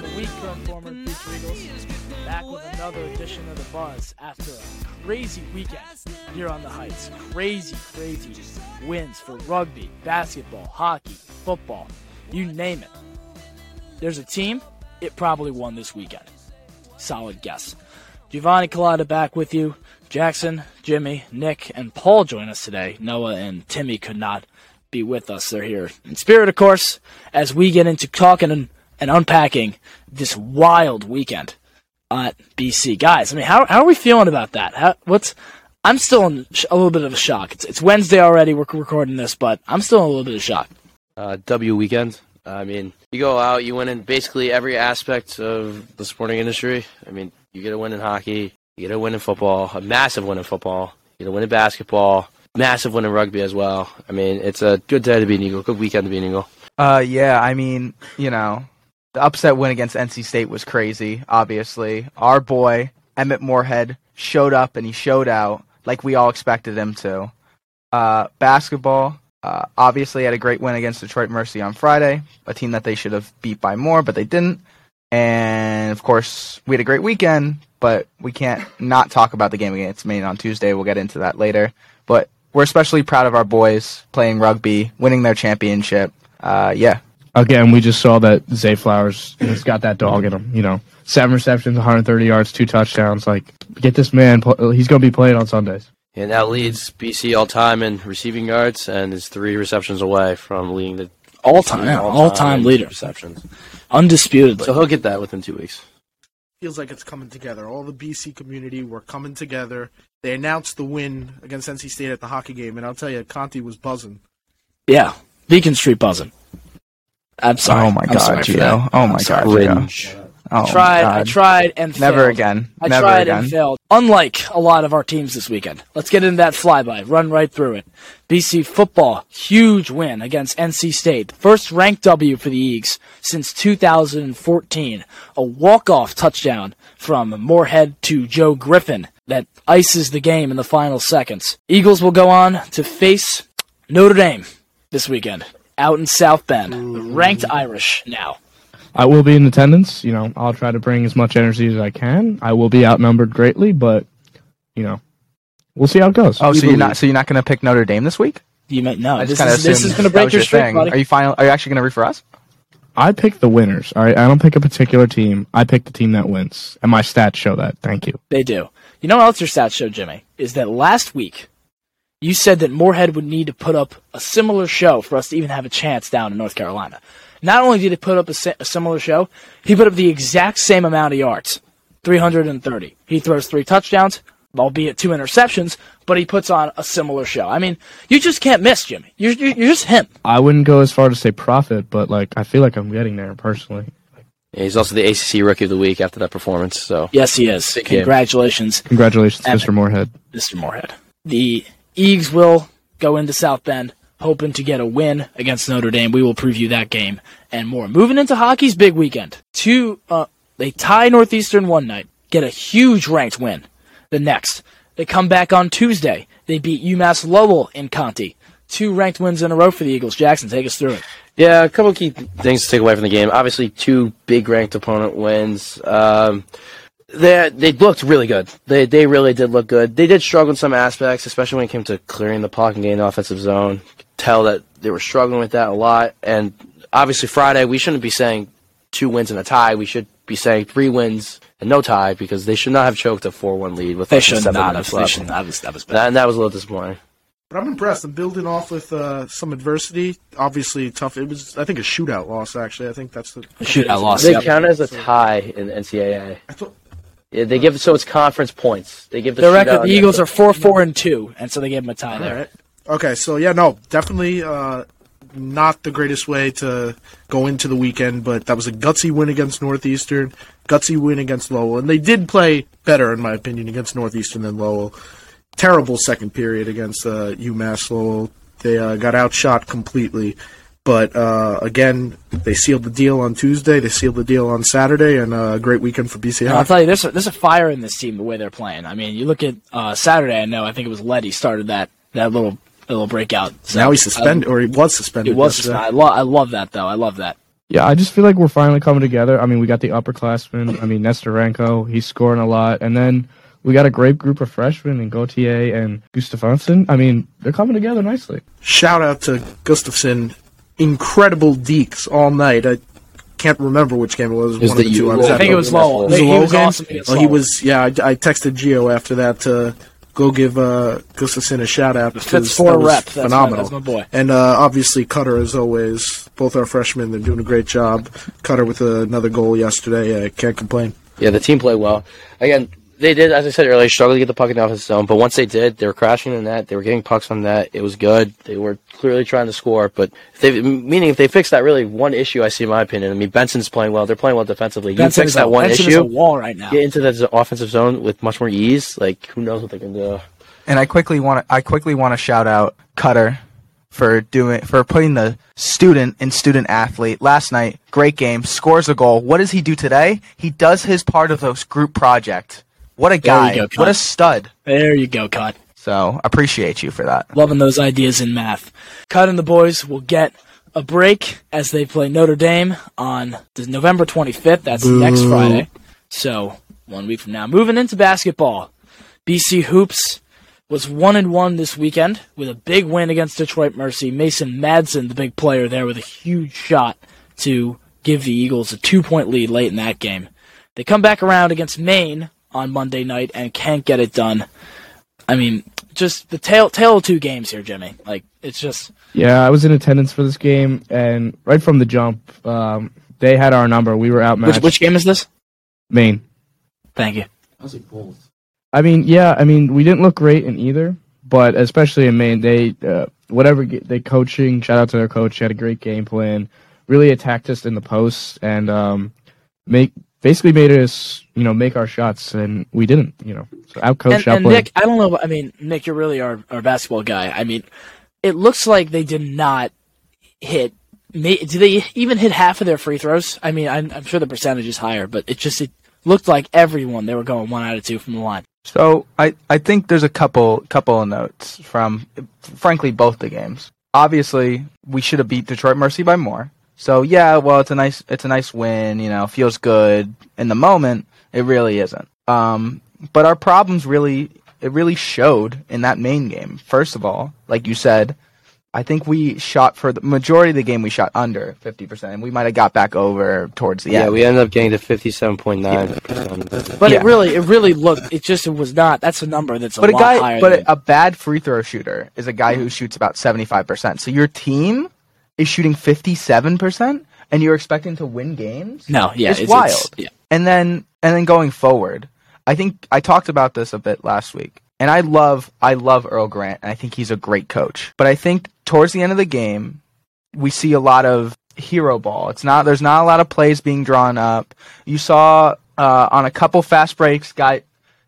week from former Future Eagles. Back with another edition of the Buzz after a crazy weekend here on the Heights. Crazy, crazy wins for rugby, basketball, hockey, football, you name it. There's a team, it probably won this weekend. Solid guess. Giovanni Collada back with you. Jackson, Jimmy, Nick, and Paul join us today. Noah and Timmy could not be with us. They're here in spirit, of course, as we get into talking and, and unpacking this wild weekend at BC. Guys, I mean, how, how are we feeling about that? How, what's I'm still in a little bit of a shock. It's, it's Wednesday already. We're recording this, but I'm still in a little bit of shock. Uh, w weekend. I mean, you go out, you win in basically every aspect of the sporting industry. I mean, you get a win in hockey, you get a win in football, a massive win in football, you get a win in basketball, massive win in rugby as well. I mean, it's a good day to be an Eagle, good weekend to be an Eagle. Uh, yeah, I mean, you know, the upset win against NC State was crazy. Obviously, our boy Emmett Morehead showed up and he showed out like we all expected him to. Uh, basketball, uh, obviously had a great win against Detroit Mercy on Friday, a team that they should have beat by more, but they didn't. And of course, we had a great weekend, but we can't not talk about the game against Maine on Tuesday. We'll get into that later. But we're especially proud of our boys playing rugby, winning their championship. Uh, yeah. Again, we just saw that Zay Flowers has got that dog in him. You know, seven receptions, 130 yards, two touchdowns. Like, get this man. He's going to be playing on Sundays. And that leads BC all time in receiving yards and is three receptions away from leading the all time, all time leader receptions, undisputed. So he'll get that within two weeks. Feels like it's coming together. All the BC community were coming together. They announced the win against NC State at the hockey game, and I'll tell you, Conte was buzzing. Yeah, Beacon Street buzzing. I'm sorry. Oh my I'm god, Gio. Oh, oh my god, Gio. Oh, I tried, God. I tried and failed. Never again. I Never tried again. and failed. Unlike a lot of our teams this weekend. Let's get into that flyby. Run right through it. BC football, huge win against NC State. First ranked W for the Eags since 2014. A walk-off touchdown from Morehead to Joe Griffin that ices the game in the final seconds. Eagles will go on to face Notre Dame this weekend out in South Bend. The ranked Irish now. I will be in attendance. You know, I'll try to bring as much energy as I can. I will be outnumbered greatly, but you know, we'll see how it goes. Oh, We so you're not so you're not going to pick Notre Dame this week? You might no. I This just kind of is, this is going to break your streak, thing. buddy. Are you final? Are you actually going to root for us? I pick the winners. All right, I don't pick a particular team. I pick the team that wins, and my stats show that. Thank you. They do. You know what else your stats show, Jimmy? Is that last week you said that Morehead would need to put up a similar show for us to even have a chance down in North Carolina. Not only did he put up a, si- a similar show, he put up the exact same amount of yards, 330. He throws three touchdowns, albeit two interceptions, but he puts on a similar show. I mean, you just can't miss, Jimmy. You're, you're, you're just him. I wouldn't go as far to say profit, but like I feel like I'm getting there personally. Yeah, he's also the ACC Rookie of the Week after that performance. So Yes, he is. Congratulations. Congratulations, Epic. Mr. Morehead. Mr. Morehead. The Eags will go into South Bend hoping to get a win against Notre Dame. We will preview that game and more. Moving into hockey's big weekend. Two, uh, they tie Northeastern one night, get a huge ranked win the next. They come back on Tuesday. They beat UMass Lowell in Conte. Two ranked wins in a row for the Eagles. Jackson, take us through it. Yeah, a couple of key things to take away from the game. Obviously, two big ranked opponent wins. Um, they they looked really good. They they really did look good. They did struggle in some aspects, especially when it came to clearing the puck and getting the offensive zone. Tell that they were struggling with that a lot. And obviously, Friday we shouldn't be saying two wins and a tie. We should be saying three wins and no tie because they should not have choked a four one lead with They less than should seven not have. minutes They should not have. That was bad. That, and that was a little disappointing. But I'm impressed. I'm building off with uh, some adversity. Obviously, tough. It was, I think, a shootout loss. Actually, I think that's the shootout loss. They Yep. count as a tie in NCAA. I thought Yeah, they give so it's conference points. They give the The record, the Eagles are four, four, and two, and so they gave them a tie All there. right. Okay, so yeah, no, definitely uh, not the greatest way to go into the weekend, but that was a gutsy win against Northeastern, gutsy win against Lowell, and they did play better, in my opinion, against Northeastern than Lowell. Terrible second period against uh, UMass Lowell. They uh, got outshot completely. But uh, again, they sealed the deal on Tuesday. They sealed the deal on Saturday, and uh, a great weekend for BC. And I'll tell you, there's a, there's a fire in this team the way they're playing. I mean, you look at uh, Saturday. I know. I think it was Leddy started that that little little breakout. So, now he's suspended, or he was suspended. It was suspended. I, lo- I love that though. I love that. Yeah, I just feel like we're finally coming together. I mean, we got the upperclassmen. I mean, Nesterenko, he's scoring a lot, and then we got a great group of freshmen in Gauthier and Gustafsson. I mean, they're coming together nicely. Shout out to Gustafson, incredible deeks all night. I can't remember which game it was. It was one the of the two U- I was I think it was Lowell. Was it he Lowell was awesome against Oh, he was. Yeah, I, I texted Geo after that to go give uh, Gustafson a shout out. Fitz because four that was rep. That's my- phenomenal. that's my boy. And uh, obviously Cutter, as always, both our freshmen, they're doing a great job. Cutter with another goal yesterday. I can't complain. Yeah, the team played well. Again, they did, as I said earlier, struggle to get the puck in the offensive zone. But once they did, they were crashing in that. They were getting pucks on that. It was good. They were clearly trying to score. But if they, meaning if they fix that, really one issue I see in my opinion. I mean, Benson's playing well. They're playing well defensively. You Benson fix is that a- one Benson is a issue, wall right now. get into that offensive zone with much more ease. Like who knows what they can do? And I quickly want to I quickly want to shout out Cutter for doing for putting the student and student athlete last night. Great game, scores a goal. What does he do today? He does his part of this group project. What a guy! go, what a stud! There you go, Cut. So appreciate you for that. Loving those ideas in math. Cut and the boys will get a break as they play Notre Dame on November 25th. That's next Friday. So one week from now. Moving into basketball, BC Hoops was one and one this weekend with a big win against Detroit Mercy. Mason Madsen, the big player there, with a huge shot to give the Eagles a two point lead late in that game. They come back around against Maine on Monday night and can't get it done. I mean, just the tail tail of two games here, Jimmy. Like it's just Yeah, I was in attendance for this game, and right from the jump, um, they had our number. We were outmatched. which which game is this? Maine. Thank you. I mean, yeah, I mean, we didn't look great in either, but especially in Maine, they uh, whatever they coaching. Shout out to their coach. He had a great game plan. Really attacked us in the post and um, make basically made us you know make our shots, and we didn't. You know, so outcoached, And, and. Nick, I don't know. I mean, Nick, you're really our, our basketball guy. I mean, it looks like they did not hit. May, did they even hit half of their free throws? I mean, I'm, I'm sure the percentage is higher, but it just it looked like everyone they were going one out of two from the line. So I, I think there's a couple couple of notes from frankly both the games. Obviously, we should have beat Detroit Mercy by more. So yeah, well it's a nice it's a nice win, you know, feels good in the moment. It really isn't. Um, but our problems really it really showed in that main game. First of all, like you said, I think we shot for the majority of the game we shot under 50%. And we might have got back over towards the Yeah, end. we ended up getting to fifty-seven point nine percent. But Yeah. it really, it really looked. It just it was not. That's a number that's a but a lot guy, higher. but than, a bad free throw shooter is a guy who shoots about seventy five percent. So your team is shooting fifty seven percent, and you're expecting to win games. no, yeah, it's wild. yeah. And then and then going forward, I think I talked about this a bit last week. And I love I love Earl Grant, and I think he's a great coach. But I think towards the end of the game, we see a lot of hero ball. It's not there's not a lot of plays being drawn up. You saw uh, on a couple fast breaks, guy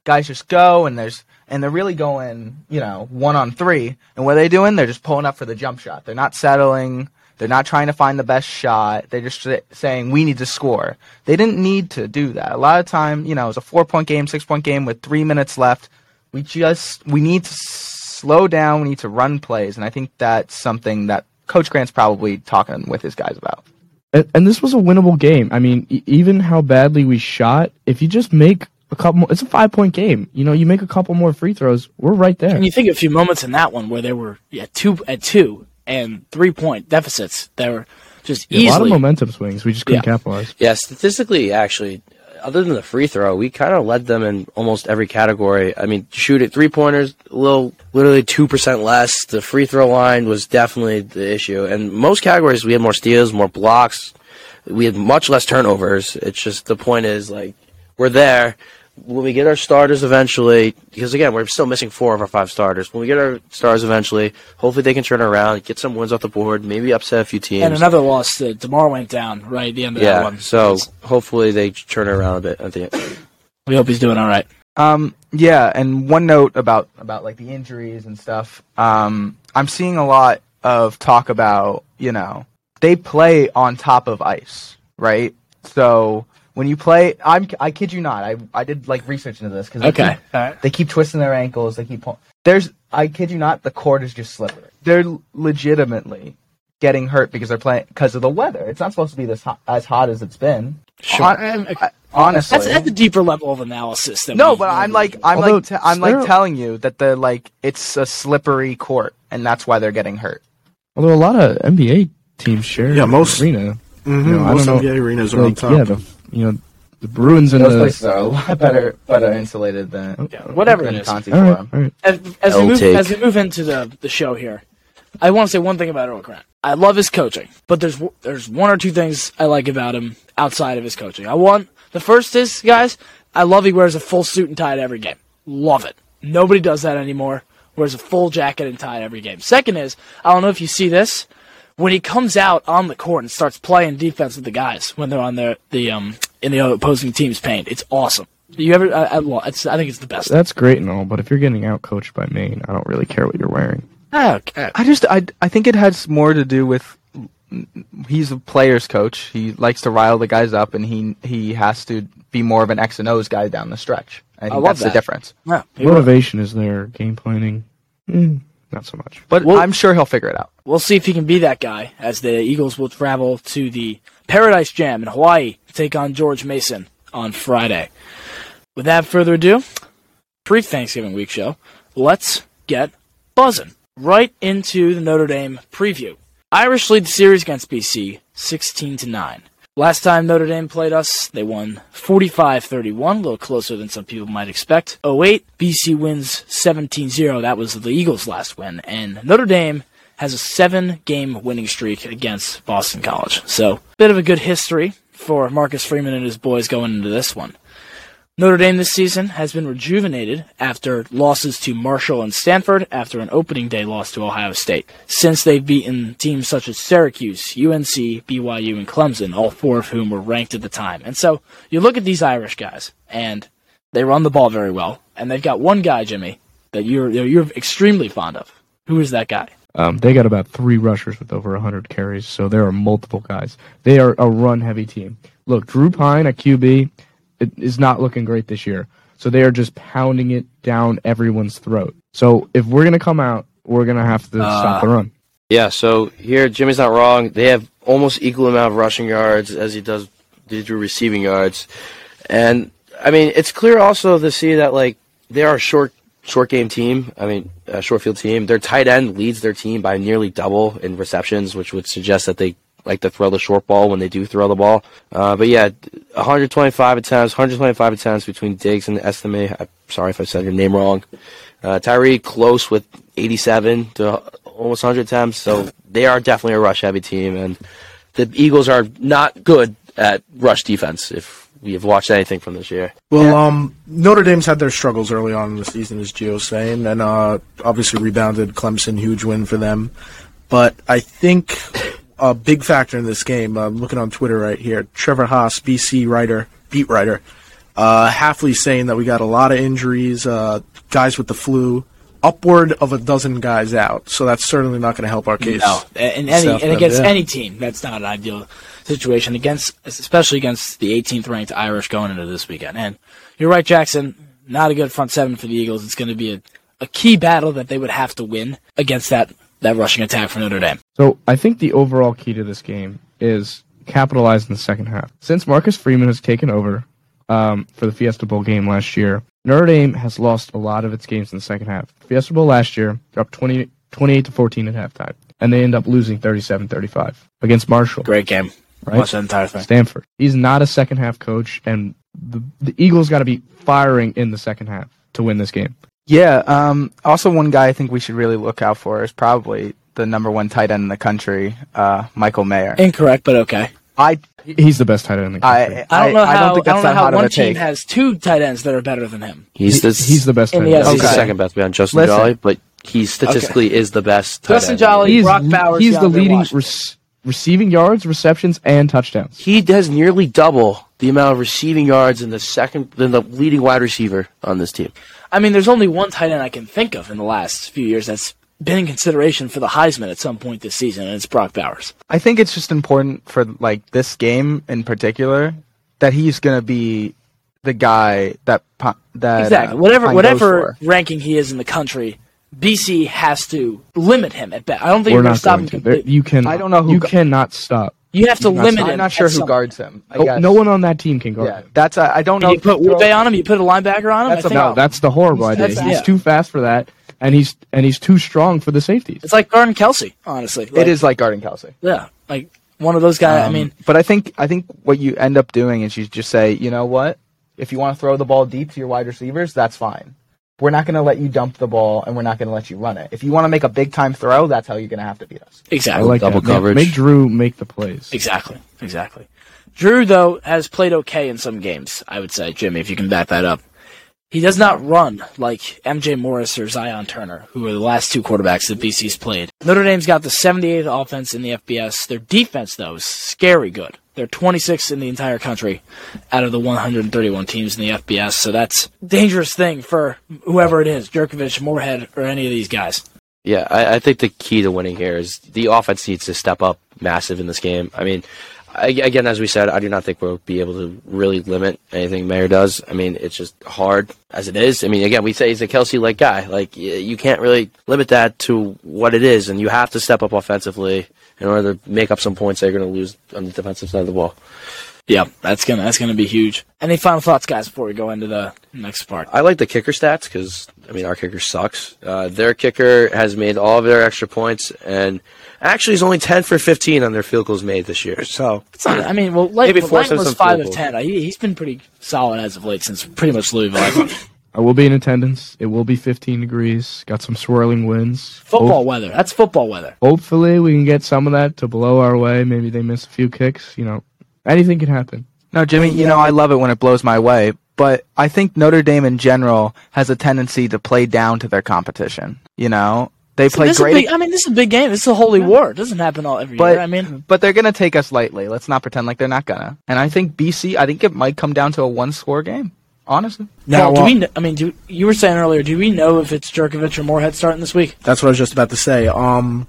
guys just go and there's and they're really going, you know, one on three. And what are they doing? They're just pulling up for the jump shot. They're not settling. They're not trying to find the best shot. They're just saying we need to score. They didn't need to do that. A lot of time, you know, it was a four point game, six point game with three minutes left. We just we need to slow down. We need to run plays, and I think that's something that Coach Grant's probably talking with his guys about. and, and this was a winnable game. I mean, e- even how badly we shot, if you just make a couple more, it's a five point game. You know, you make a couple more free throws, we're right there. And you think a few moments in that one where they were yeah two at two and three point deficits. that were just Yeah, a lot of momentum swings. We just couldn't Yeah. capitalize. Yeah, statistically, actually, other than the free throw, we kind of led them in almost every category. I mean, shoot at three pointers, a little, literally two percent less. The free throw line was definitely the issue, and most categories we had more steals, more blocks. We had much less turnovers. It's just the point is like we're there. When we get our starters eventually, because again we're still missing four of our five starters. When we get our stars eventually, hopefully they can turn around, get some wins off the board, maybe upset a few teams. and another loss. Uh, Demar went down right at the end of that yeah, one. so hopefully they turn around a bit at the end. we hope he's doing all right. Um, yeah, and one note about about like the injuries and stuff. Um, I'm seeing a lot of talk about you know they play on top of ice, right? So when you play, I'm I kid you not, I I did like research into this because Okay, all right. they keep twisting their ankles. They keep pull- there's I kid you not, the cord is just slippery. They're legitimately getting hurt because they're playing because of the weather. It's not supposed to be this hot, as hot as it's been. Sure. Hon- honestly, That's, that's a deeper level of analysis. Than no, but I'm like. I'm Although like t- I'm like there- telling you that the like it's a slippery court, and that's why they're getting hurt. Although a lot of NBA teams share Yeah, most- arena. Mm-hmm. You know, I Most don't know. NBA arenas are Like, on top. yeah, the you know the Bruins and Those the. places are a lot better better insulated than oh, Yeah, whatever than it is. Conte all right, all right. as, as we move take. as we move into the the show here, I want to say one thing about Earl Grant. I love his coaching, but there's there's one or two things I like about him outside of his coaching. I want the first is guys, I love he wears a full suit and tie at every game. Love it. Nobody does that anymore. Wears a full jacket and tie at every game. Second is I don't know if you see this when he comes out on the court and starts playing defense with the guys when they're on the the um in the opposing team's paint. It's awesome. You ever? I, I, well, it's, I think it's the best. That's great and all, but if you're getting out coached by Maine, I don't really care what you're wearing. Okay. I just I I think it has more to do with he's a player's coach. He likes to rile the guys up, and he he has to be more of an X and O's guy down the stretch. I think love that's that. the difference. Yeah, he will. Motivation is there. Game planning, mm, not so much. But Well- I'm sure he'll figure it out. We'll see if he can be that guy as the Eagles will travel to the Paradise Jam in Hawaii to take on George Mason on Friday. Without further ado, pre Thanksgiving week show, let's get buzzing. Right into the Notre Dame preview. Irish lead the series against BC 16 to 9. Last time Notre Dame played us, they won 45-31, a little closer than some people might expect. 08, BC wins 17-0. That was the Eagles' last win. And Notre Dame has a seven-game winning streak against Boston College. So, bit of a good history for Marcus Freeman and his boys going into this one. Notre Dame this season has been rejuvenated after losses to Marshall and Stanford after an opening day loss to Ohio State. Since they've beaten teams such as Syracuse, UNC, BYU, and Clemson, all four of whom were ranked at the time. And so you look at these Irish guys, and they run the ball very well. And they've got one guy, Jimmy, that you're you're extremely fond of. Who is that guy? Um, they got about three rushers with over 100 carries, so there are multiple guys. They are a run-heavy team. Look, Drew Pyne a QB it is not looking great this year, so they are just pounding it down everyone's throat. So if we're gonna come out, we're gonna have to ah. stop the run. Yeah, so here Jimmy's not wrong. They have almost equal amount of rushing yards as he does they do receiving yards, and I mean it's clear also to see that like they are a short short game team. I mean a short field team. Their tight end leads their team by nearly double in receptions, which would suggest that they like to throw the short ball when they do throw the ball. Uh, but yeah, 125 attempts, 125 attempts between Diggs and Estime. I'm sorry if I said your name wrong. Uh, Tyree close with 87 to almost 100 attempts, so they are definitely a rush heavy team, and the Eagles are not good at rush defense. If we have watched anything from this year, Well, um, Notre Dame's had their struggles early on in the season, as Gio's saying, and uh, obviously rebounded Clemson, huge win for them. But I think a big factor in this game, I'm looking on Twitter right here, Trevor Haas, BC writer, beat writer, uh, Halfley saying that we got a lot of injuries, uh, guys with the flu, upward of a dozen guys out. So that's certainly not going to help our case. No, and any and against yeah. any team, that's not an ideal situation. Against, especially against the 18th ranked Irish going into this weekend. And you're right, Jackson. Not a good front seven for the Eagles. It's going to be a, a key battle that they would have to win against that that rushing attack for Notre Dame. So I think the overall key to this game is capitalize in the second half. Since Marcus Freeman has taken over um, for the Fiesta Bowl game last year, Notre Dame has lost a lot of its games in the second half. Fiesta Bowl last year, they're 20, 28 to 14 at halftime, and they end up losing 37-35 against Marshall. Great game. Right. Watch that entire thing. Stanford. He's not a second half coach, and the, the Eagles got to be firing in the second half to win this game. Yeah. Um, also, one guy I think we should really look out for is probably the number one tight end in the country, uh, Michael Mayer. Incorrect, but okay. I He's the best tight end in the country. I I don't know how. I don't don't, think that's know that how hot of one team take. has two tight ends that are better than him. he's the he's the best In tight the end. SEC. he's the second best behind Justin Listen. Joly, but he statistically is the best. tight Justin end. Jolly- He's, Brock Bowers, he's the leading Washington. receiving yards, receptions, and touchdowns. He has nearly double the amount of receiving yards in the second than the leading wide receiver on this team. I mean, there's only one tight end I can think of in the last few years that's been in consideration for the Heisman at some point this season, and it's Brock Bowers. I think it's just important for like this game in particular that he's gonna be the guy that that Exactly. uh, whatever Pyne whatever ranking he is in the country, BC has to limit him at best. I don't think We're you're going to stop him. to. There, you can. I don't know who You gu- cannot stop. You have to Not limit stop. him. I'm not sure who some- guards him. I Oh, guess. no one on that team can guard Yeah, him. that's I I don't know. You put if- Ube on him. You put a linebacker on him. That's I a think no. No, that's the horrible idea. He's yeah. too fast for that, and he's and he's too strong for the safeties. it's like guarding Kelce. Honestly, It is like guarding Kelce. Yeah, like one of those guys. I Um, mean, but I think I think what you end up doing is you just say, you know what? If you want to throw the ball deep to your wide receivers, that's fine. We're not going to let you dump the ball, and we're not going to let you run it. If you want to make a big time throw, that's how you're going to have to beat us. I exactly. like double that. Make- coverage. Make Drew make the plays. Exactly. Exactly. Drew, though, has played okay in some games, I would say, Jimmy, if you can back that up. He does not run like MJ Morris or Zion Turner, who are the last two quarterbacks that BC's played. Notre Dame's got the 78th offense in the FBS. Their defense, though, is scary good. They're 26 in the entire country out of the 131 teams in the FBS, so that's dangerous thing for whoever it is, Jurkovec, Morehead, or any of these guys. Yeah, I, I think the key to winning here is the offense needs to step up massive in this game. I mean, I, again, as we said, I do not think we'll be able to really limit anything Mayer does. I mean, it's just hard as it is. I mean, again, we say he's a Kelce-like guy. Like, you can't really limit that to what it is, and you have to step up offensively in order to make up some points that you're going to lose on the defensive side of the ball. Yeah, that's gonna that's gonna be huge. Any final thoughts, guys, before we go into the next part? I like the kicker stats because I mean our kicker sucks. Uh, their kicker has made all of their extra points and actually is only ten for fifteen on their field goals made this year. So It's not, I mean, well, Lang, Maybe well, was five of ten. He, he's been pretty solid as of late since pretty much Louisville. I will be in attendance. It will be 15 degrees. Got some swirling winds. football weather. That's football weather. Hopefully, we can get some of that to blow our way. Maybe they miss a few kicks. You know, anything can happen. No, Jimmy, you know I love it when it blows my way, but I think Notre Dame in general has a tendency to play down to their competition. You know, they So play this is a great, big, I mean, this is a big game. This is a holy war. It doesn't happen all every but year. I mean, but they're gonna take us lightly. Let's not pretend like they're not gonna. And I think BC, I think it might come down to a one-score game. Honestly, now, do uh, we? kn- I mean, do you were saying earlier? Do we know if it's Jurkovec or Morehead starting this week? That's what I was just about to say. Um,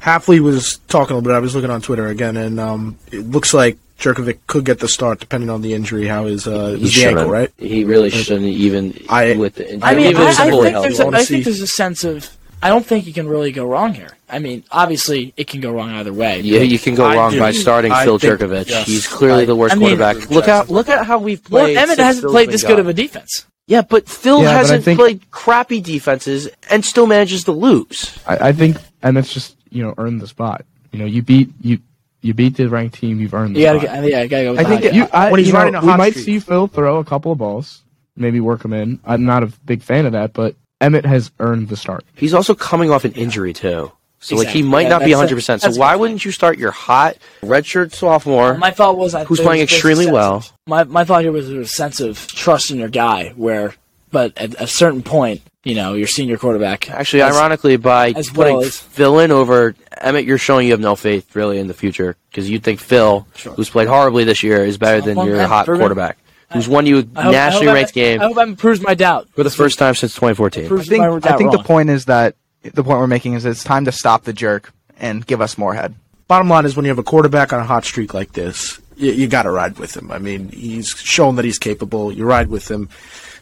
Halfley was talking a little bit. I was looking on Twitter again, and um, it looks like Jurkovec could get the start depending on the injury. How is uh, it was the ankle, right? He really shouldn't even I- with the injury. I mean, I, I think healthy. there's a, wanna I see- think there's a sense of. I don't think you can really go wrong here. I mean, obviously, it can go wrong either way. Yeah, you can go I wrong do. by starting I Phil think- Jurkovec. yes. He's clearly I- the worst I mean- quarterback. Look at look at how we've Well, played. Emmett hasn't Phil's played been this gone. good of a defense. Yeah, but Phil Yeah, hasn't think- played crappy defenses and still manages to lose. I, I think Emmett's just you know earned the spot. You know, you beat you you beat the ranked team. You've earned the You gotta, spot. get, yeah, you gotta go. I think Hodge. it- You, I, When he's you know, riding a we might streak. see Phil throw a couple of balls, maybe work him in. I'm not a big fan of that, but Emmett has earned the start. He's also coming off an injury too. So like he might Yeah, not be 100. percent So why wouldn't you start your hot redshirt sophomore? my thought was I, Who's playing there's extremely well. my my thought here was there was a sense of trust in your guy, where, but at a certain point, you know, your senior quarterback. Actually, has- ironically, by as putting well as- Phil in over Emmett, you're showing you have no faith really in the future because you think Phil, Sure. who's played horribly this year, is better than your hot quarterback, who's won you a I hope- I nationally ranked I- game I hope that proves my doubt. for the first time since 2014. I think I think the point is that the point we're making is it's time to stop the jerk and give us more head. Bottom line is when you have a quarterback on a hot streak like this, you, you got to ride with him. I mean, he's shown that he's capable. You ride with him.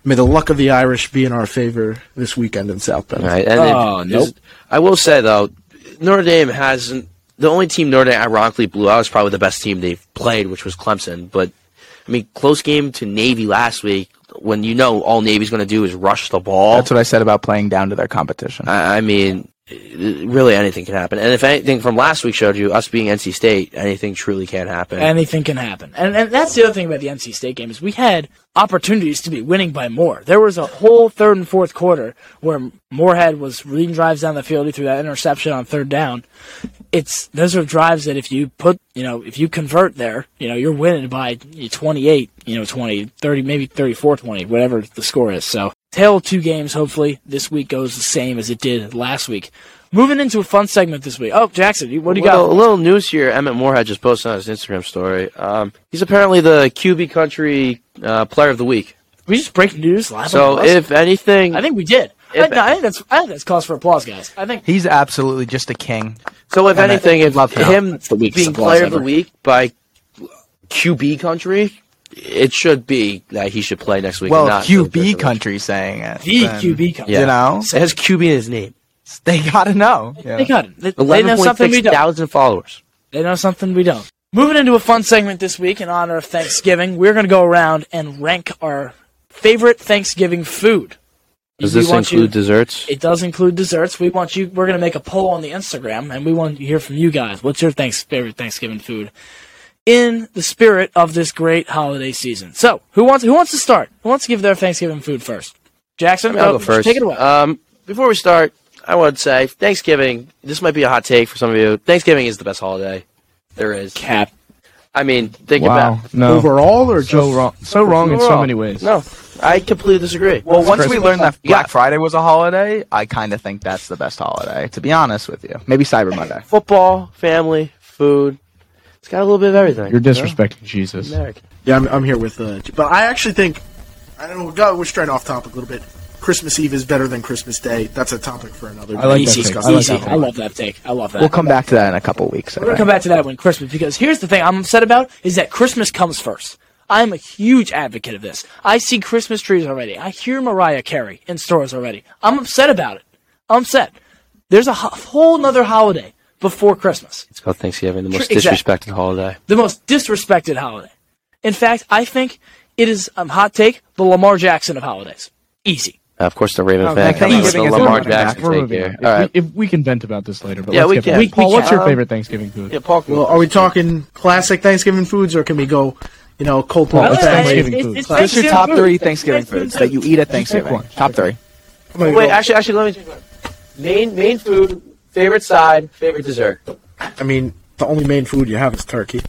May the luck of the Irish be in our favor this weekend in South Bend. Right. And Oh, it- nope. I will say though, Notre Dame hasn't. The only team Notre Dame ironically blew out is probably the best team they've played, which was Clemson. But I mean, close game to Navy last week. When you know all Navy's going to do is rush the ball. That's what I said about playing down to their competition. I, I mean, really anything can happen. And if anything from last week showed you, us being NC State, anything truly can happen. Anything can happen. And, and that's the other thing about the NC State game is we had opportunities to be winning by more. There was a whole third and fourth quarter where Morehead was leading drives down the field. He threw that interception on third down. It's those are drives that if you put, you know, if you convert there, you know, you're winning by 28, you know, 20, 30, maybe 34, 20, whatever the score is. So, tail of two games. Hopefully, this week goes the same as it did last week. Moving into a fun segment this week. Oh, Jackson, what do you little, got? A little news here. Emmett Morehead just posted on his Instagram story. Um, he's apparently the QB Country uh, Player of the Week. We just break news live. on So if anything, I think we did. I, no, I think that's I think that's cause for applause, guys. I think He's absolutely just a king. so if and anything, if love him. him the weakest being applause Player of the. Week by QB Country, it should be that he should play next week. Well, and not Phil QB country saying it. the then, QB comes. Yeah. You know, It has QB in his name. They gotta know. Yeah. They got it. They, they know something we six don't. followers. They know something we don't. Moving into a fun segment this week in honor of Thanksgiving, we're going to go around and rank our favorite Thanksgiving food. Does We this want you- include desserts? It does include desserts. We want you. We're going to make a poll on the Instagram, and we want to hear from you guys. What's your thanks, favorite Thanksgiving food? In the spirit of this great holiday season. So, who wants who wants to start? Who wants to give their Thanksgiving food first? Jackson, I mean, I'll go- go first. Take it away. Um, before we start, I would say Thanksgiving. This might be a hot take for some of you. Thanksgiving is the best holiday there is. Cap. I mean, think Wow, about. no, Overall, or so just wrong, so wrong in so many ways. No, I completely disagree. Well, once we learned that Yeah. Black Friday was a holiday, I kind of think that's the best holiday. To be honest with you, maybe Cyber Monday. Football, family, food. It's got a little bit of everything. You're you know? disrespecting Jesus. American. Yeah, I'm, I'm here with. Uh, but I actually think I don't know. we got- We're straying off topic a little bit. Christmas Eve is better than Christmas Day. That's a topic for another. I like day that Easy, take. I like easy. that I love that take. I love that. We'll come back to that in a couple weeks. We're gonna come back to that when Christmas because here's the thing I'm upset about is that Christmas comes first. I'm a huge advocate of this. I see Christmas trees already. I hear Mariah Carey in stores already. I'm upset about it. I'm upset. There's a ho- whole nother holiday before Christmas. It's called Thanksgiving, the most Exactly. disrespected holiday. The most disrespected holiday. In fact, I think it is um, hot take the Lamar Jackson of holidays. Easy. Uh, of course, the Raven Oh, fan Thanksgiving coming the Lamar. Jackson We're take here. on. If, we, if we can vent about this later, but Yeah, let's we get can. back. We- Paul, we what's can. your favorite Thanksgiving food? Yeah, Paul. Well, are we talking classic Thanksgiving foods, or can we go, you know, cold Well, plate it's family? Thanksgiving food. it's What's your top Thanksgiving three food. Thanksgiving foods that you eat at Thanksgiving? Top three. Wait, actually, actually, let me. Main main food, favorite side, favorite dessert. I mean, the only main food you have is turkey.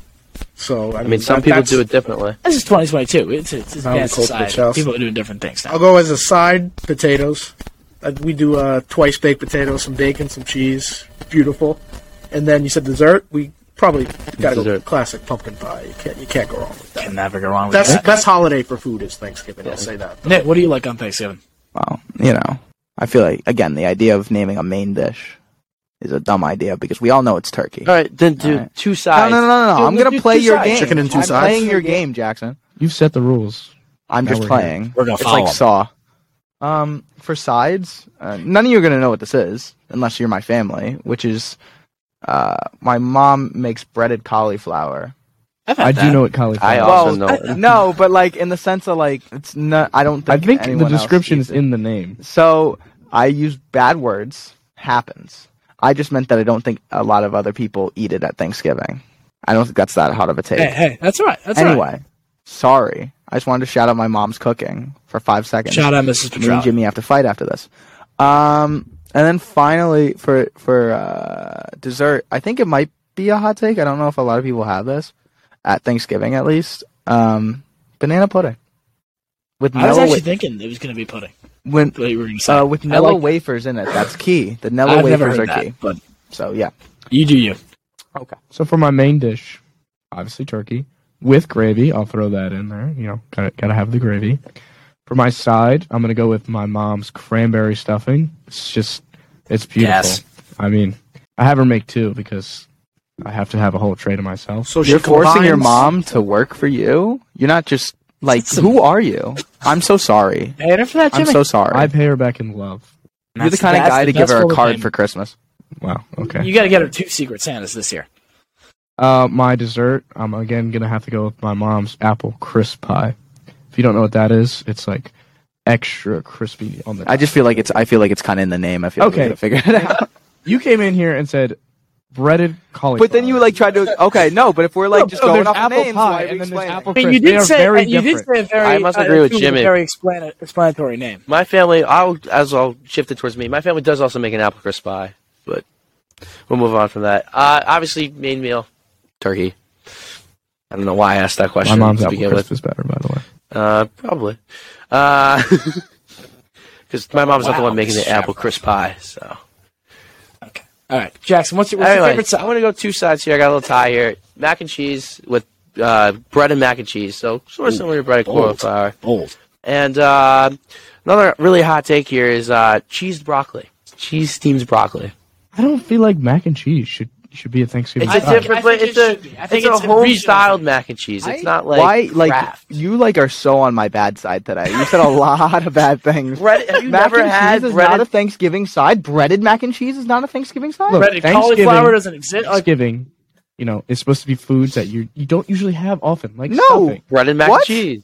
So I, I mean, some people do it differently. This is 2022. It's, it's, it's I'll advanced go to the society. house. People are doing different things now. I'll go as a side potatoes. Uh, we do uh, twice baked potatoes, some bacon, some cheese. Beautiful. And then you said dessert. We probably got to go Dessert. classic pumpkin pie. You can't you can't go wrong with that. Can never go wrong with Best that. best holiday for food is Thanksgiving. I'll say that. Nick, what do you like on Thanksgiving? Well, you know, I feel like again the idea of naming a main dish is a dumb idea because we all know it's turkey. All right, then do All right. two sides. no, no, no, no. Do- I'm gonna play your sides. game. Chicken and two I'm sides? playing your game, Jackson. You've set the rules. I'm Now just we're playing. We're gonna it's follow like 'em. Saw. Um, for sides, uh, none of you are gonna know what this is unless you're my family, which is, uh, my mom makes breaded cauliflower. I've had I that. do know what cauliflower. I is. also well, know. no, but like in the sense of like it's not. I don't. Think I Think think the description is in the name. So I use bad words. Happens. I just meant that I don't think a lot of other people eat it at Thanksgiving. I don't think that's that hot of a take. Hey, hey, that's right. That's all right. anyway, sorry. I just wanted to shout out my mom's cooking for five seconds. Shout out Mrs. Me and. Jimmy have to fight after this. Um, and then finally for for uh, dessert, I think it might be a hot take. I don't know if a lot of people have this at Thanksgiving, at least. Um, banana pudding with I was actually thinking it was going to be pudding. When What you were going to say. uh, with I Nilla like- wafers in it. That's key. The Nilla I've never wafers heard are that, key. but So yeah. you do you. Okay. So for my main dish, obviously turkey with gravy. I'll throw that in there. You know, gotta gotta have the gravy. For my side, I'm gonna go with my mom's cranberry stuffing. It's just, it's beautiful. Yes. I mean, I have her make two because I have to have a whole tray to myself. So You're forcing your mom to work for you. You're not just like some- who are you? I'm so sorry. Pay her for that, I'm so sorry. I pay her back in love. You're the kind of guy to give her a card payment. for Christmas. Wow. Okay. You got to get her two Secret Santas this year. Uh, my dessert, I'm again gonna have to go with my mom's apple crisp pie. If you don't know what that is, it's like extra crispy on the. I just feel like it's. I feel like it's kind of in the name. I feel Okay. like we figure it out. you came in here and said breaded cauliflower. But then you like tried to. Okay, no. But if we're like No, just no, going there's off the apple names, pie, why are we and then there's explaining? apple I mean, you did say very uh, you did say a very. I must uh, agree with Jimmy. Very explanatory name. My family, I'll as I'll shift it towards me. My family does also make an apple crisp pie, but we'll move on from that. Uh, obviously, main meal, turkey. I don't know why I asked that question. My question mom's to apple begin crisp with. is better, by the way. Uh, probably, because my mom's not the one making the apple crisp pie. So, Okay. All right, Jackson. What's your, what's your favorite side? I'm gonna go two sides here. I got a little tie here: mac and cheese with uh, bread and mac and cheese. So sort of similar to bread and bold. cauliflower. Bold. And uh, another really hot take here is uh, cheese broccoli. Cheese steamed broccoli. I don't feel like mac and cheese should should be a Thanksgiving. It's a I think- different, I but it's a should be. I it's it's a a home regional styled mac and cheese. It's I- not like why like Kraft. you like are so on my bad side today. You said a lot of bad things. Bread, have you mac never and had cheese is breaded? not a Thanksgiving side. Breaded mac and cheese is not a Thanksgiving side. Look, Breaded Thanksgiving- cauliflower doesn't exist. Like, Thanksgiving, you know, is supposed to be foods that you you don't usually have often, like No. stuffing. breaded mac What? and cheese.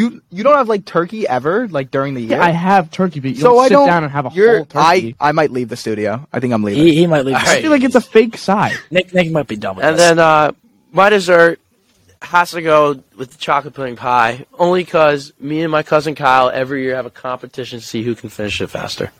You you don't have like turkey ever like during the year. Yeah, I have turkey, but you so don't I sit don't. down and have a you're, whole turkey. I I might leave the studio. I think I'm leaving. he, he might leave. All right. I feel like it's a fake side. Nick, Nick might be done with And this. then uh, my dessert has to go with the chocolate pudding pie, only because me and my cousin Kyle every year have a competition to see who can finish it faster.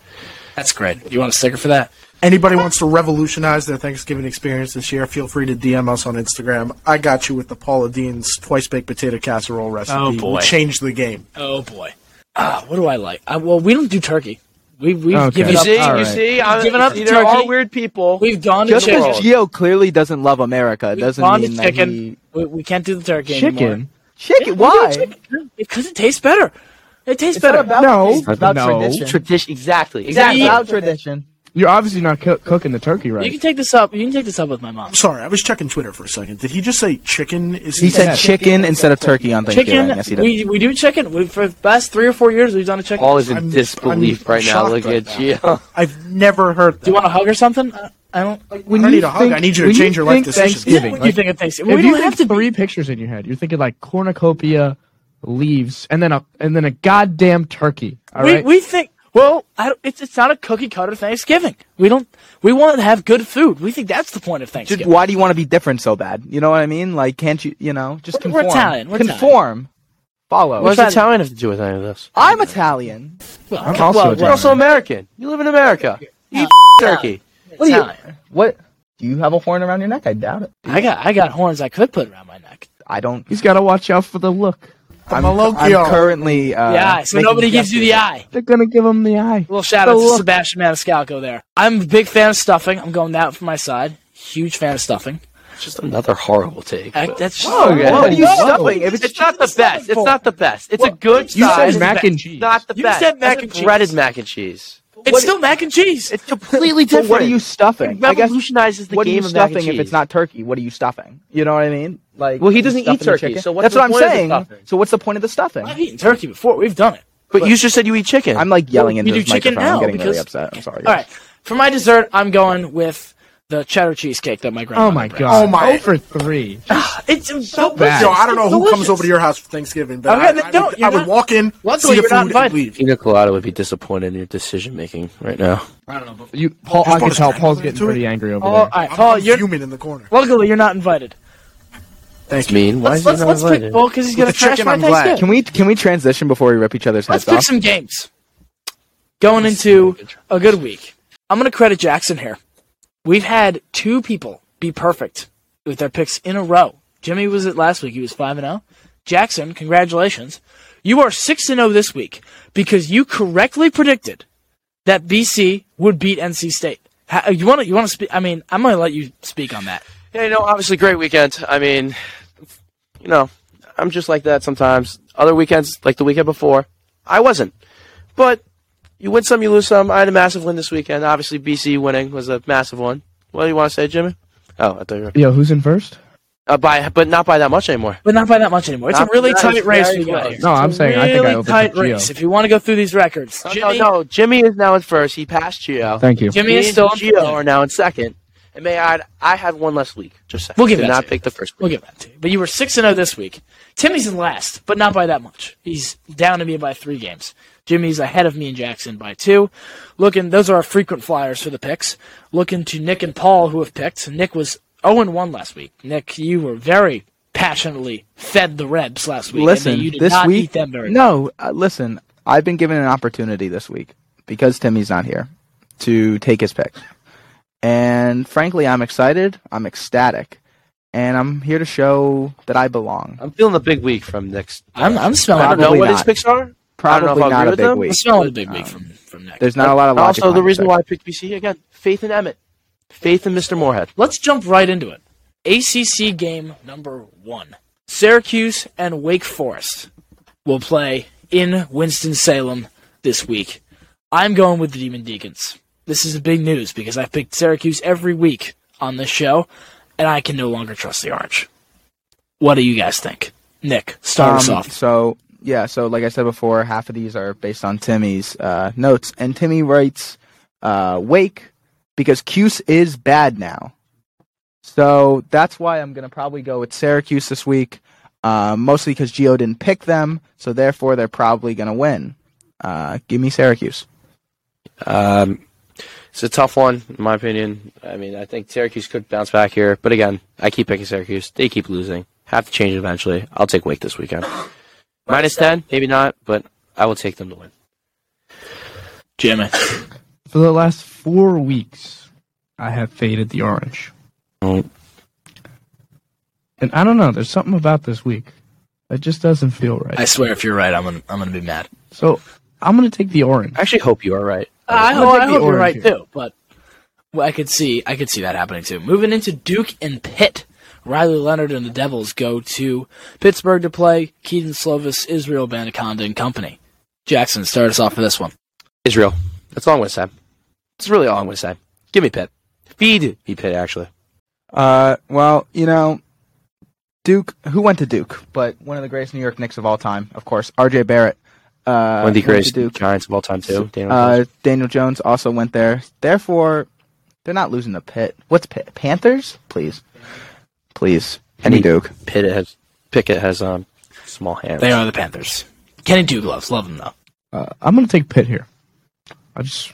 That's great. You want a sticker for that? Anybody wants to revolutionize their Thanksgiving experience this year, feel free to DM us on Instagram. I got you with the Paula Deen's twice baked potato casserole recipe. Oh, boy. We changed the game. Oh boy. Ah, what do I like? Uh, well, we don't do turkey. We we've Okay. given You up. see, all you right. see, I'm Giving up see, the they're all weird people. We've gone to Just chicken. because Gio clearly doesn't love America We've doesn't gone to mean that chicken. he We, we can't do the turkey anymore. Chicken. chicken. Why? chicken. Because it tastes better. It tastes It's not better. about No. it's about No. tradition. Tradition, exactly, exactly. Yeah. about tradition. You're obviously not coo- cooking the turkey right. You can take this up. You can take this up with my mom. Sorry, I was checking Twitter for a second. Did he just say chicken? Is He said Yeah. chicken instead of turkey on Thanksgiving. Chicken. Yes, he did. we we do chicken. We, for the past three or four years, we've done a chicken. Paul is in I'm- disbelief I'm right now. Look right at you. I've never heard that. do you want a hug or something? I, I don't. when I don't you need a hug. I need you to when change your life think decisions. Thanksgiving, What do like, you think of Thanksgiving? if We you don't think have to three be. pictures in your head, you're thinking like cornucopia, leaves, and then a and then a goddamn turkey. All we right. we think. Well, I don't, it's it's not a cookie cutter Thanksgiving. We don't. We want to have good food. We think that's the point of Just Thanksgiving. why do you want to be different so bad? You know what I mean? Like, can't you? You know, just We're- we're conform. Italian, we're conform. Follow. What does What's that? Italian have to do with any of this? I'm Italian. Well, I'm okay, also well, Italian. You're also American. You live in America. You eat turkey. What do you? What? Do you have a horn around your neck? I doubt it. I got I got horns I could put around my neck. I don't. He's got to watch out for the look. I'm, Malocchio. I'm currently. Uh, the eye. So nobody gives you the eye. They're gonna give him the eye. little shout The out to. Sebastian Maniscalco there. I'm a big fan of stuffing. I'm going that for my side. Huge fan of stuffing. It's just another horrible take. I, but- that's Oh, Okay. what are you stuffing? It's, it's, not the best. It's not the best. It's a good You size. said mac and cheese. Not the You best. said mac and cheese. breaded mac and cheese. It's still mac and cheese. It's completely so different. what are you stuffing? It I guess. revolutionizes the What are game you of mac and stuffing if it's not turkey? What are you stuffing? You know what I mean? Like, Well, he doesn't eat the turkey, so what's that's the what I'm point of the saying. So what's the point of the stuffing? I've eaten turkey before. We've done it. But you just said you eat chicken. I'm like yelling We into do chicken microphone. I'm getting because- really upset. I'm sorry. All right. For my dessert, I'm going with the cheddar cheesecake that my grandma. Oh my god. Oh my- Oh for three. It's so bad. Yo, I don't know who delicious. comes over to your house for Thanksgiving, but Okay, I, I, don't. would, You're I would not- walk in, Luckily, see the you're not food, and invited. leave. Pina Colada would be disappointed in your decision making right now. I don't know. But, You, Paul, I can tell. Paul's Do getting it. pretty angry over oh, there. all right, I'm, Paul. I'm You're fuming in the corner. luckily you're not invited. Thank It's you. mean. Why Let's is he let's, not let's pick invited? Paul because he's gonna the trash chicken, my I'm glad. Thanksgiving. Can we can we transition before we rip each other's Let's heads pick off? some games. Going into a good week. I'm going to credit Jackson here. We've had two people be perfect with their picks in a row. Jimmy was it last week. He was 5 and 0. Jackson, congratulations. You are 6 and 0 this week because you correctly predicted that BC would beat NC State. How, you want to you want to speak I mean, I'm going to let you speak on that. Yeah, you know, obviously great weekend. I mean, you know, I'm just like that sometimes. Other weekends, like the weekend before, I wasn't. But you win some, you lose some. I had a massive win this weekend. Obviously, BC winning was a massive one. What do you want to say, Jimmy? Oh, I thought you were. Yo, who's in first? Uh, by, but not by that much anymore. But not by that much anymore. It's Not a really tight it's race we got here. No, I'm It's a saying I think I really overtook tight Gio. race. If you want to go through these records, No, Jimmy, no, no, Jimmy is now in first. He passed Gio. Thank you. Jimmy Me is and still in Gio first. are now in second. And may I add, I had one less week. Just saying. We'll give Did that not to you. pick the first week. We'll give that to you. But you were six and zero this week. Timmy's in last, but not by that much. He's down to me by three games. Jimmy's ahead of me and Jackson by two. Looking, those are our frequent flyers for the picks. Looking to Nick and Paul who have picked. Nick was zero and one last week. Nick, you were very passionately fed the Rebs last week. Listen, you did this not week. eat them very no, uh, listen. I've been given an opportunity this week because Timmy's not here to take his pick, and frankly, I'm excited. I'm ecstatic, and I'm here to show that I belong. I'm feeling a big week from next. I'm, I'm smelling. I don't know Probably what his picks are. I don't know Probably not a big them. I'm week. a big week from from Nick. There's not a lot of logic. Also, the reason this why I picked BC again, faith in Emmett, faith in Mr. Morehead. Let's jump right into it. ACC game number one. Syracuse and Wake Forest will play in Winston-Salem this week. I'm going with the Demon Deacons. This is big news because I've picked Syracuse every week on this show, and I can no longer trust the Orange. What do you guys think? Nick, start us Um, off. So yeah, so like I said before, half of these are based on Timmy's uh, notes, and Timmy writes uh, Wake because Cuse is bad now. So that's why I'm gonna probably go with Syracuse this week, uh, mostly because Geo didn't pick them, so therefore they're probably gonna win. Uh, give me Syracuse. Um, it's a tough one, in my opinion. I mean, I think Syracuse could bounce back here, but again, I keep picking Syracuse. They keep losing. Have to change it eventually. I'll take Wake this weekend. Minus ten, maybe not, but I will take them to win. Jimmy. For the last four weeks, I have faded the orange. Oh, And I don't know, there's something about this week. It just doesn't feel right. I swear, if you're right, I'm gonna I'm gonna be mad. so I'm going to take the orange. I actually hope you are right. I, I'm hope, gonna I hope you're right here. too, but well, I could see I could see that happening too. Moving into Duke and Pitt, Riley Leonard and the Devils go to Pittsburgh to play Kedon Slovis, Israel Abanikanda and company. Jackson, start us off for this one. Israel. That's all I'm going to say. That's really all I'm going to say. Give me Pitt. Feed me Pitt, actually. Uh, well, you know, Duke. Who went to Duke? But one of the greatest New York Knicks of all time, of course, R.J. Barrett. Uh, One of the greatest Duke. Giants of all time, too. Daniel Uh, Jones. Daniel Jones also went there. Therefore, they're not losing the pit. What's pit? Panthers? Please, please. Any Me. Duke. Pitt has, Pickett has um, small hands. They are the Panthers. Kenny Duke loves, love them though. Uh, I'm going to take Pitt here. I just,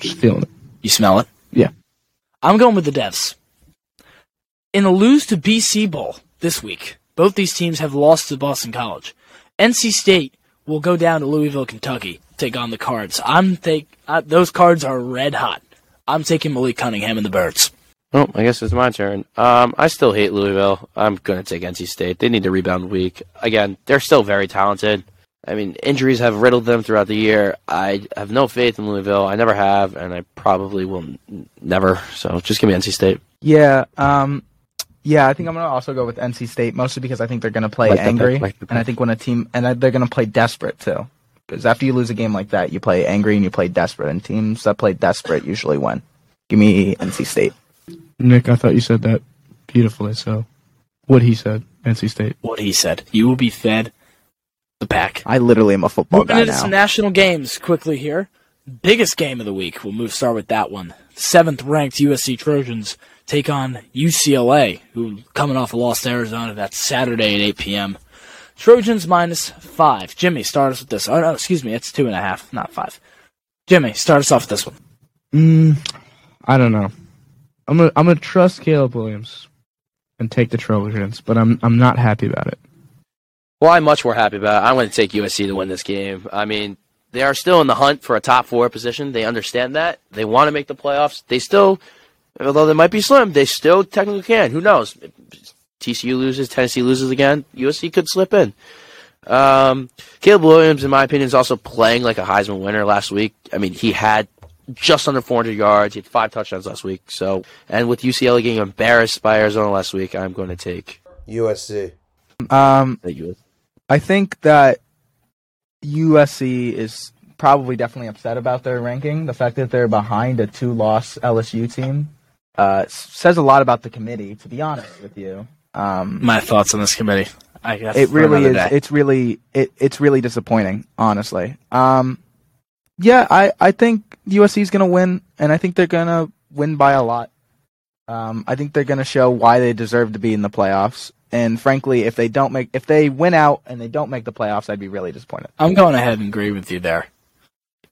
just feeling it. You smell it? Yeah. I'm going with the Devs. In the lose to BC Bowl this week, both these teams have lost to Boston College. NC State will go down to Louisville, Kentucky, take on the Cards. I'm take uh, those Cards are red hot. I'm taking Malik Cunningham and the Birds. Oh, I guess it's my turn. Um, I still hate Louisville. I'm going to take NC State. They need to rebound week. Again, they're still very talented. I mean, injuries have riddled them throughout the year. I have no faith in Louisville. I never have, and I probably will n- never. So just give me NC State. Yeah. Um. Yeah, I think I'm gonna also go with NC State mostly because I think they're gonna play Like the pick, angry, like and I think when a team and they're gonna play desperate too. Because after you lose a game like that, you play angry and you play desperate, and teams that play desperate usually win. Give me NC State. Nick, I thought you said that beautifully, so what he said, NC State. What he said. You will be fed the pack. I literally am a football Moving guy into now. some national games quickly here. Biggest game of the week. We'll move start with that one. Seventh ranked USC Trojans take on UCLA, who coming off a loss to Arizona. That's Saturday at 8 p.m. Trojans minus five. Jimmy, start us with this. Oh no, excuse me, it's two and a half, not five. Jimmy, start us off with this one. Mm, I don't know. I'm gonna I'm gonna trust Caleb Williams and take the Trojans, but I'm I'm not happy about it. Well, I'm much more happy about it. I'm going to take USC to win this game. I mean, they are still in the hunt for a top four position. They understand that. They want to make the playoffs. They still, although they might be slim, they still technically can. Who knows? TCU loses, Tennessee loses again. USC could slip in. Um, Caleb Williams, in my opinion, is also playing like a Heisman winner last week. I mean, he had just under 400 yards. He had five touchdowns last week. So, and with UCLA getting embarrassed by Arizona last week, I'm going to take USC. Um, the USC. I think that USC is probably definitely upset about their ranking. The fact that they're behind a two-loss LSU team uh, says a lot about the committee. To be honest with you, um, My thoughts on this committee. I guess it really is. day. It's really it, it's really disappointing, honestly. Um, yeah, I I think USC is gonna win, and I think they're gonna win by a lot. Um, I think they're gonna show why they deserve to be in the playoffs. And frankly, if they don't make, if they win out and they don't make the playoffs, I'd be really disappointed. I'm going ahead and agree with you there.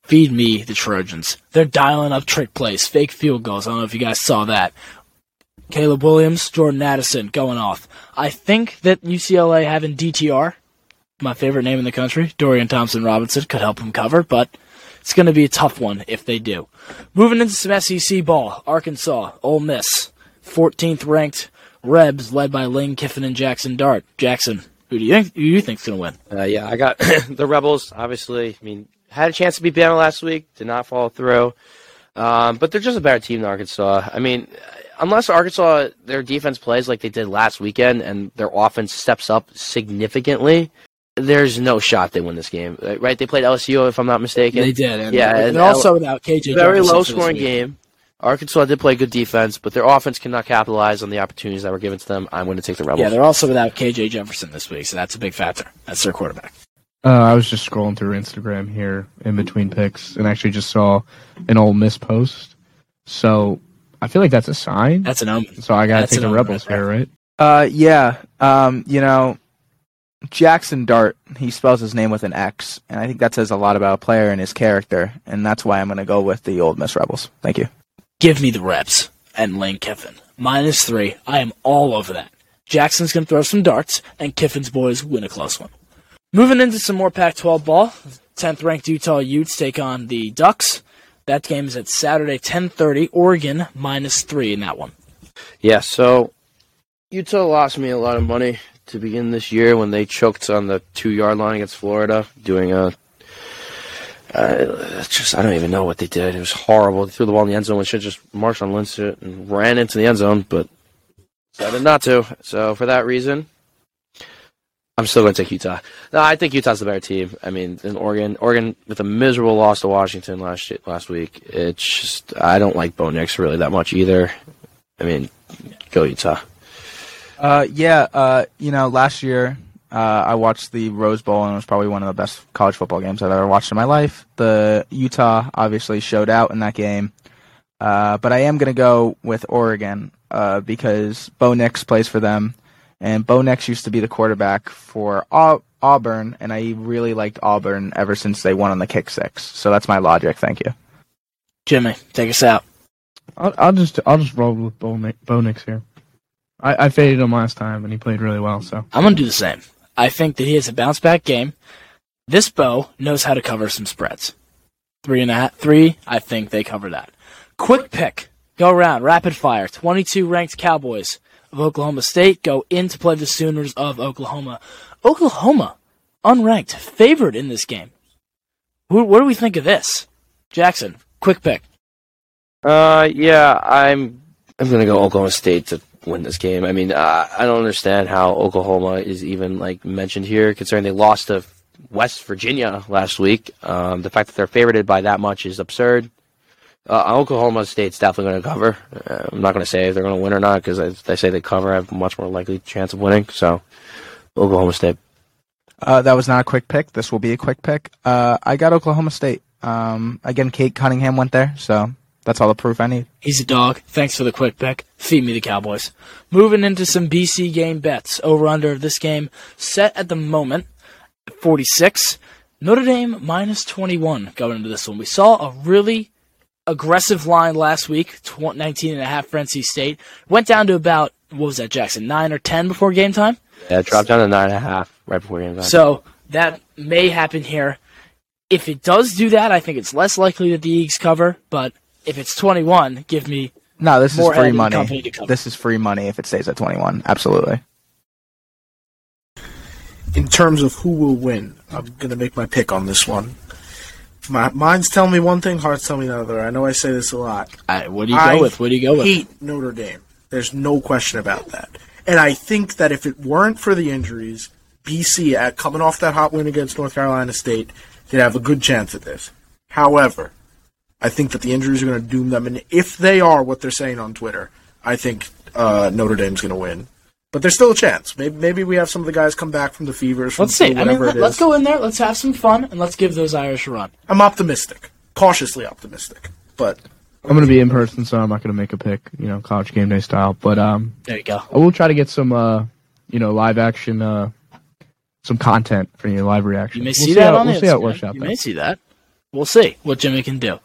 Feed me the Trojans. They're dialing up trick plays, fake field goals. I don't know if you guys saw that. Caleb Williams, Jordan Addison going off. I think that UCLA having DTR, my favorite name in the country, Dorian Thompson Robinson, could help them cover, but it's going to be a tough one if they do. Moving into some SEC ball, Arkansas, Ole Miss, 14th ranked Rebs led by Lane Kiffin and Jackson Dart. Jackson, who do you think who do you think's going to win? Uh, yeah, I got the Rebels. Obviously, I mean, had a chance to beat Bama last week, did not follow through. Um, but they're just a better team than Arkansas. I mean, unless Arkansas their defense plays like they did last weekend and their offense steps up significantly, there's no shot they win this game. Right? They played LSU, if I'm not mistaken. They did, and Yeah, they're and also without KJ. very Jefferson low for this scoring game. Arkansas did play good defense, but their offense cannot capitalize on the opportunities that were given to them. I'm going to take the Rebels. Yeah, they're also without KJ Jefferson this week, so that's a big factor. That's their quarterback. Uh, I was just scrolling through Instagram here in between picks and actually just saw an Ole Miss post. So I feel like that's a sign. That's an omen. So I gotta take the Rebels right there. here, right? Uh, yeah. Um, you know, Jackson Dart. He spells his name with an X, and I think that says a lot about a player and his character, and that's why I'm going to go with the Ole Miss Rebels. Thank you. Give me the Rebs and Lane Kiffin. Minus three. I am all over that. Jackson's going to throw some darts, and Kiffin's boys win a close one. Moving into some more Pac 12 ball. 10th ranked Utah Utes take on the Ducks. That game is at Saturday, 10:30. Oregon minus three in that one. Yeah, so Utah lost me a lot of money to begin this year when they choked on the two yard line against Florida, doing a. Uh, just I don't even know what they did. It was horrible. They threw the ball in the end zone. We should just marched on Linsett and ran into the end zone, but decided not to. So for that reason, I'm still going to take Utah. No, I think Utah's the better team. I mean, in Oregon, Oregon with a miserable loss to Washington last last week. It's just I don't like Bo Nix really that much either. I mean, go Utah. Uh, yeah. Uh, you know, last year uh, I watched the Rose Bowl, and it was probably one of the best college football games I've ever watched in my life. The Utah obviously showed out in that game, uh, but I am going to go with Oregon uh, because Bo Nix plays for them, and Bo Nix used to be the quarterback for Au- Auburn, and I really liked Auburn ever since they won on the kick six. So that's my logic. Thank you. Jimmy, take us out. I'll, I'll just I'll just roll with Bo, Bo Nix here. I, I faded him last time and he played really well. So I'm going to do the same. I think that he has a bounce back game. This Bo knows how to cover some spreads. Three and a half, three, I think they cover that. Quick pick. Go around, rapid fire. 22 ranked Cowboys of Oklahoma State go in to play the Sooners of Oklahoma. Oklahoma, unranked, favored in this game. What, what do we think of this? Jackson, quick pick. Uh, yeah, I'm I'm gonna go Oklahoma State to win this game. I mean, uh, I don't understand how Oklahoma is even like mentioned here, considering they lost to West Virginia last week. Um, the fact that they're favorited by that much is absurd. Uh, Oklahoma State's definitely going to cover. Uh, I'm not going to say if they're going to win or not because if they say they cover, I have a much more likely chance of winning. So, Oklahoma State. Uh, that was not a quick pick. This will be a quick pick. Uh, I got Oklahoma State. Um, again, Cade Cunningham went there, so that's all the proof I need. He's a dog. Thanks for the quick pick. Feed me the Cowboys. Moving into some BC game bets. Over under of this game set at the moment 46. Notre Dame minus 21 going into this one. We saw a really aggressive line last week, tw- 19 and a half for NC State. Went down to about, what was that, Jackson, 9 or 10 before game time? Yeah, it dropped down to nine and a half right before game time. So that may happen here. If it does do that, I think it's less likely that the Eagles cover, but if it's 21, give me No, this More is free money. Company to cover. This is free money if it stays at 21. Absolutely. in terms of who will win, I'm gonna make my pick on this one. My mind's telling me one thing, heart's telling me another. I know I say this a lot. I, what do you go with? What do you go with? hate Notre Dame. There's no question about that. And I think that if it weren't for the injuries, BC at uh, coming off that hot win against North Carolina State could have a good chance at this. However, I think that the injuries are going to doom them, and if they are what they're saying on Twitter, I think uh, Notre Dame's going to win. But there's still a chance. Maybe, maybe we have some of the guys come back from the fevers. From Let's see. flu, I mean, whatever let, it let's go in there. Let's have some fun, and let's give those Irish a run. I'm optimistic, cautiously optimistic, but I'm gonna be in person, so I'm not gonna make a pick, you know, college game day style. But um, There you go. I will try to get some, uh, you know, live action, uh, some content for you, live reaction. You may We'll see that how, on We'll the see how it works out. You there. may see that. We'll see what Jimmy can do.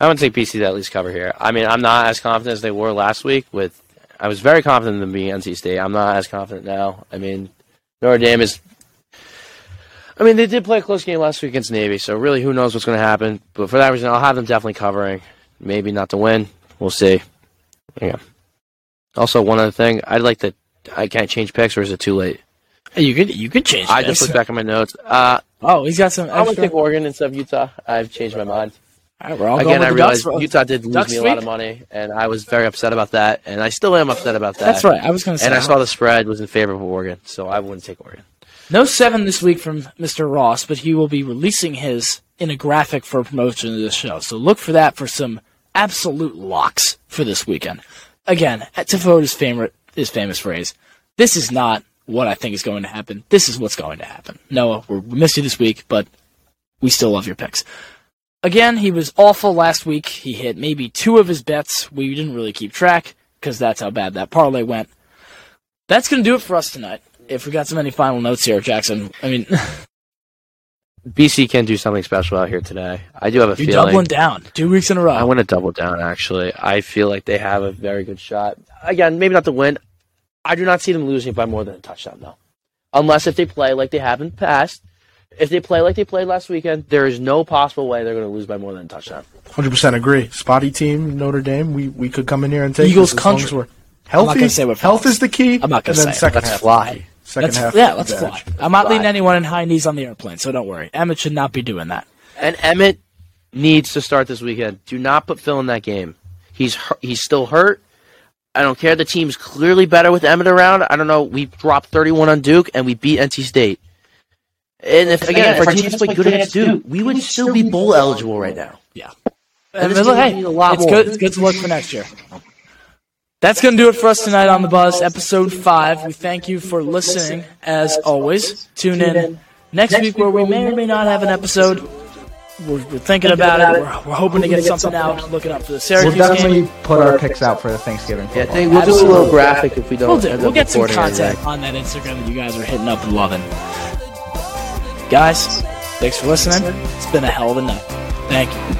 I'm going to take BC to at least cover here. I mean, I'm not as confident as they were last week. With I was very confident in being NC State. I'm not as confident now. I mean, Notre Dame is. I mean, they did play a close game last week against Navy, so really, who knows what's going to happen? But for that reason, I'll have them definitely covering. Maybe not to win. We'll see. Yeah. Also, one other thing, I'd like to. I can't change picks, or is it too late? Hey, you could you could change. I this. just looked back at my notes. Uh, Oh, he's got some. I would Extra. take Oregon instead of Utah. I've changed my mind. All right, we're all Again, I realized Ducks. Utah did lose Ducks me a lot of money, and I was very upset about that, and I still am upset about that. That's right. I was going to say. And I saw the spread was in favor of Oregon, so I wouldn't take Oregon. No seven this week from Mr. Ross, but he will be releasing his in a graphic for promotion of this show. So look for that for some absolute locks for this weekend. Again, to vote his favorite his famous phrase, "This is not what I think is going to happen. This is what's going to happen." Noah, we missed you this week, but we still love your picks. Again, he was awful last week. He hit maybe two of his bets. We didn't really keep track because that's how bad that parlay went. That's going to do it for us tonight. If we got some any final notes here, Jackson, I mean, BC can do something special out here today. I do have a you're feeling. doubling down two weeks in a row. I want to double down. Actually, I feel like they have a very good shot. Again, maybe not to win. I do not see them losing by more than a touchdown, though. Unless if they play like they have in the past. If they play like they played last weekend, there is no possible way they're going to lose by more than a touchdown. Hundred percent agree. Spotty team, Notre Dame. We we could come in here and take Eagles this as long country. as we're I'm not Healthy. gonna say what health is the key. I'm not gonna then say it. second Let's half. fly. Second Let's, half. yeah, let's fly. I'm not Fly. leaving anyone in high knees on the airplane, so don't worry. Emmett should not be doing that. And Emmett needs to start this weekend. Do not put Phil in that game. He's he's still hurt. I don't care. The team's clearly better with Emmett around. I don't know. We dropped 31 on Duke and we beat NC State. And if again, if our teams play good against Duke, we would still be bowl eligible right now. Yeah. And And this look, hey, a lot it's more. good. It's good to look for next year. That's going to do it for us tonight on the Buzz, episode five. We thank you for listening, as always. Tune in next week where we may or may not have an episode. We're, we're thinking about it. We're, we're hoping to get something out. Looking up for the series. We'll definitely game. put our picks out for the Thanksgiving Yeah, I football. think we'll do a little graphic if we don't. We'll do. We'll get some content anything. on that Instagram that you guys are hitting up and loving. Guys, thanks for listening. It's been a hell of a night. Thank you.